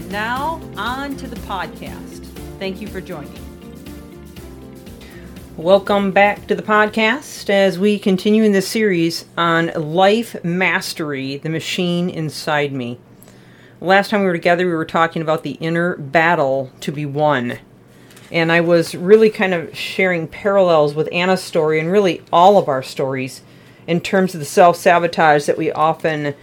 And now, on to the podcast. Thank you for joining. Welcome back to the podcast as we continue in this series on life mastery, the machine inside me. Last time we were together, we were talking about the inner battle to be won and I was really kind of sharing parallels with Anna's story and really all of our stories in terms of the self sabotage that we often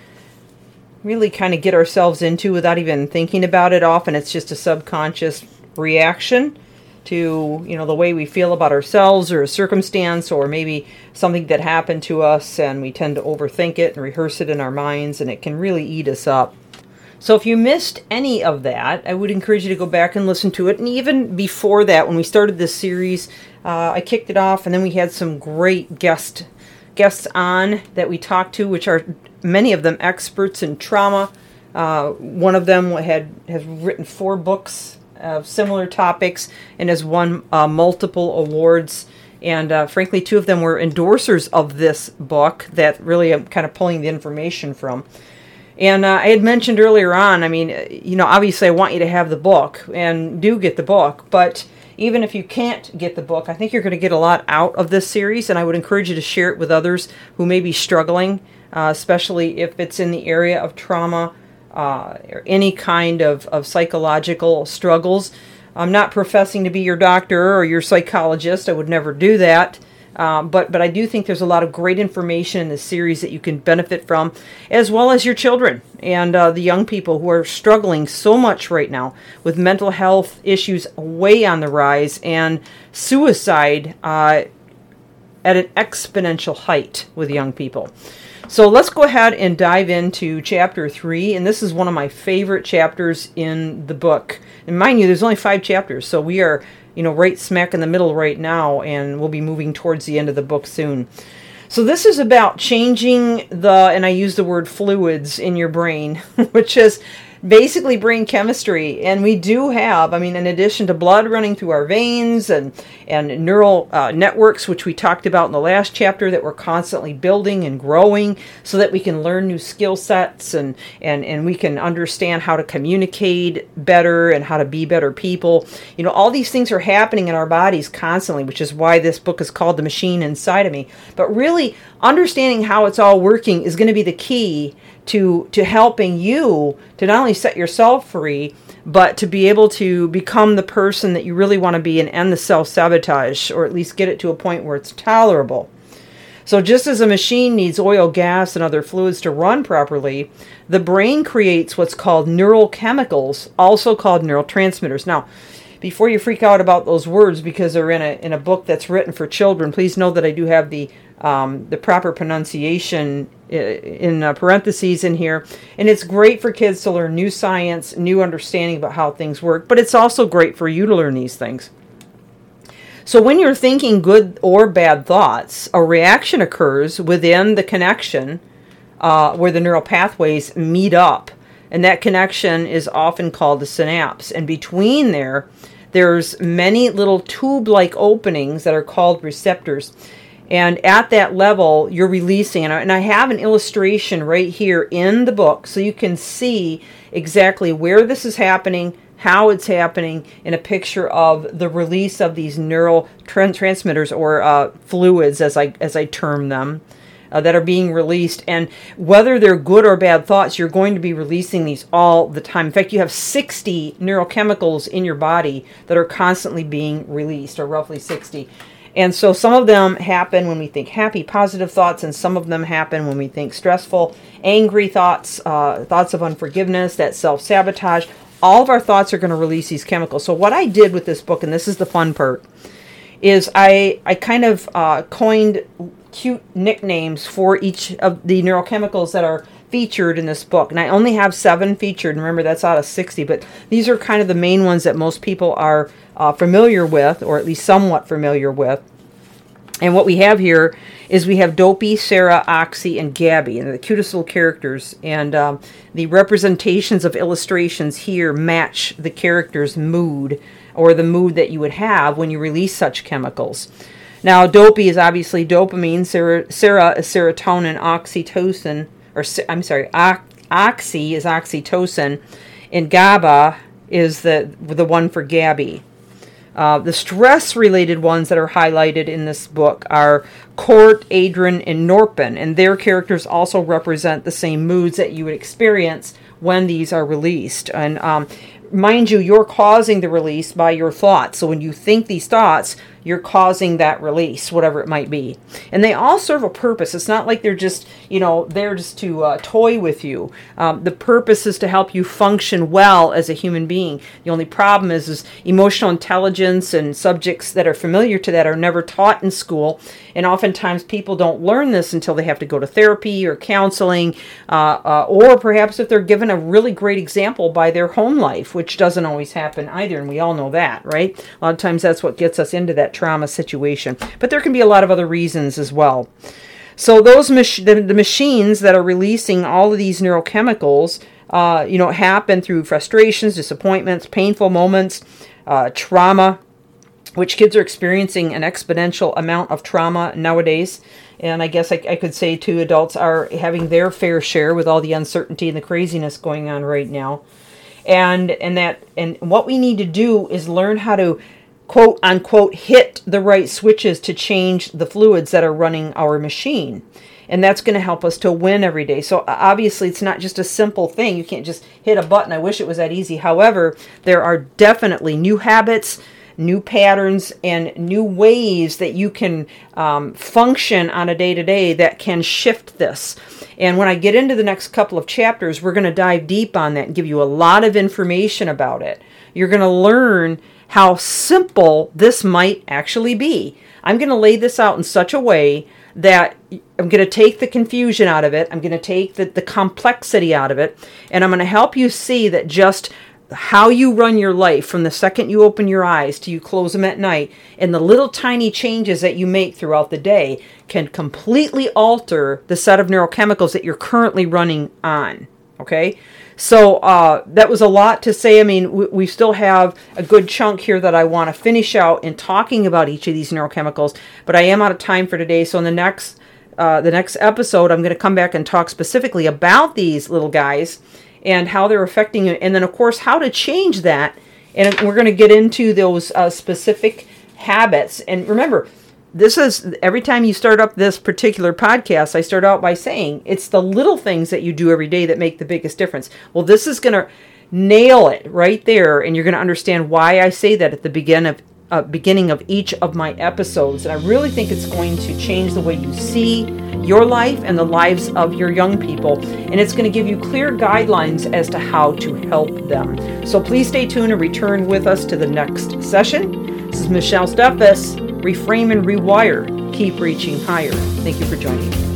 really kind of get ourselves into without even thinking about it. Often it's just a subconscious reaction to you know the way we feel about ourselves or a circumstance or maybe something that happened to us and we tend to overthink it and rehearse it in our minds and it can really eat us up so if you missed any of that, I would encourage you to go back and listen to it. And even before that, when we started this series, uh, I kicked it off, and then we had some great guest guests on that we talked to, which are many of them experts in trauma. Uh, one of them had has written four books of similar topics and has won uh, multiple awards. And uh, frankly, two of them were endorsers of this book that really I'm kind of pulling the information from. And uh, I had mentioned earlier on, I mean, you know, obviously I want you to have the book and do get the book, but even if you can't get the book, I think you're going to get a lot out of this series, and I would encourage you to share it with others who may be struggling, uh, especially if it's in the area of trauma uh, or any kind of, of psychological struggles. I'm not professing to be your doctor or your psychologist, I would never do that. Um, but but I do think there's a lot of great information in this series that you can benefit from, as well as your children and uh, the young people who are struggling so much right now with mental health issues way on the rise and suicide uh, at an exponential height with young people. So let's go ahead and dive into chapter three, and this is one of my favorite chapters in the book. And mind you, there's only five chapters, so we are you know, right smack in the middle right now, and we'll be moving towards the end of the book soon. So this is about changing the, and I use the word fluids in your brain, which is basically brain chemistry. And we do have, I mean, in addition to blood running through our veins and, and neural uh, networks, which we talked about in the last chapter, that we're constantly building and growing so that we can learn new skill sets and, and, and we can understand how to communicate better and how to be better people. You know, all these things are happening in our bodies constantly, which is why this book is called The Machine Inside of Me. But really, understanding how it's all working is going to be the key to to helping you to not only set yourself free but to be able to become the person that you really want to be and end the self-sabotage or at least get it to a point where it's tolerable. So just as a machine needs oil gas and other fluids to run properly the brain creates what's called neural chemicals also called neurotransmitters now before you freak out about those words because they're in a in a book that's written for children please know that i do have the um, the proper pronunciation in uh, parentheses in here. And it's great for kids to learn new science, new understanding about how things work, but it's also great for you to learn these things. So when you're thinking good or bad thoughts, a reaction occurs within the connection uh, where the neural pathways meet up. And that connection is often called the synapse. And between there, there's many little tube-like openings that are called receptors. And at that level, you're releasing. And I have an illustration right here in the book so you can see exactly where this is happening, how it's happening, in a picture of the release of these neural transmitters or uh, fluids, as I, as I term them. Uh, that are being released, and whether they're good or bad thoughts, you're going to be releasing these all the time. In fact, you have 60 neurochemicals in your body that are constantly being released, or roughly 60. And so some of them happen when we think happy, positive thoughts, and some of them happen when we think stressful, angry thoughts, uh, thoughts of unforgiveness, that self sabotage. All of our thoughts are going to release these chemicals. So, what I did with this book, and this is the fun part, is I, I kind of uh, coined cute nicknames for each of the neurochemicals that are featured in this book. And I only have seven featured. Remember, that's out of 60, but these are kind of the main ones that most people are uh, familiar with, or at least somewhat familiar with. And what we have here is we have Dopey, Sarah, Oxy, and Gabby, and the cutest little characters. And um, the representations of illustrations here match the character's mood or the mood that you would have when you release such chemicals. Now, dopey is obviously dopamine, Sarah, Sarah is serotonin, oxytocin, or I'm sorry, oxy is oxytocin, and GABA is the the one for Gabby. Uh, the stress related ones that are highlighted in this book are Court, Adrian, and Norpin, and their characters also represent the same moods that you would experience when these are released. And um, mind you, you're causing the release by your thoughts. So when you think these thoughts, you're causing that release, whatever it might be. And they all serve a purpose. It's not like they're just, you know, there just to uh, toy with you. Um, the purpose is to help you function well as a human being. The only problem is, is emotional intelligence and subjects that are familiar to that are never taught in school. And oftentimes people don't learn this until they have to go to therapy or counseling, uh, uh, or perhaps if they're given a really great example by their home life, which doesn't always happen either. And we all know that, right? A lot of times that's what gets us into that trauma situation. But there can be a lot of other reasons as well. So those mach- the, the machines that are releasing all of these neurochemicals, uh, you know, happen through frustrations, disappointments, painful moments, uh, trauma, which kids are experiencing an exponential amount of trauma nowadays. And I guess I, I could say too, adults are having their fair share with all the uncertainty and the craziness going on right now. And and that and what we need to do is learn how to quote unquote hit the right switches to change the fluids that are running our machine. And that's going to help us to win every day. So obviously, it's not just a simple thing. You can't just hit a button. I wish it was that easy. However, there are definitely new habits, new patterns, and new ways that you can um, function on a day to day that can shift this. And when I get into the next couple of chapters, we're going to dive deep on that and give you a lot of information about it. You're going to learn how simple this might actually be. I'm going to lay this out in such a way that I'm going to take the confusion out of it. I'm going to take the, the complexity out of it. And I'm going to help you see that just how you run your life from the second you open your eyes to you close them at night and the little tiny changes that you make throughout the day can completely alter the set of neurochemicals that you're currently running on. Okay? So uh, that was a lot to say. I mean, we, we still have a good chunk here that I want to finish out in talking about each of these neurochemicals, but I am out of time for today. So in the next uh, the next episode, I'm going to come back and talk specifically about these little guys and how they're affecting you, and then of course how to change that. And we're going to get into those uh, specific habits. And remember, this is every time you start up this particular podcast, I start out by saying it's the little things that you do every day that make the biggest difference. Well, this is going to nail it right there, and you're going to understand why I say that at the begin of, uh, beginning of each of my episodes. And I really think it's going to change the way you see your life and the lives of your young people. And it's going to give you clear guidelines as to how to help them. So please stay tuned and return with us to the next session. This is Michelle Steffes reframe and rewire, keep reaching higher. Thank you for joining.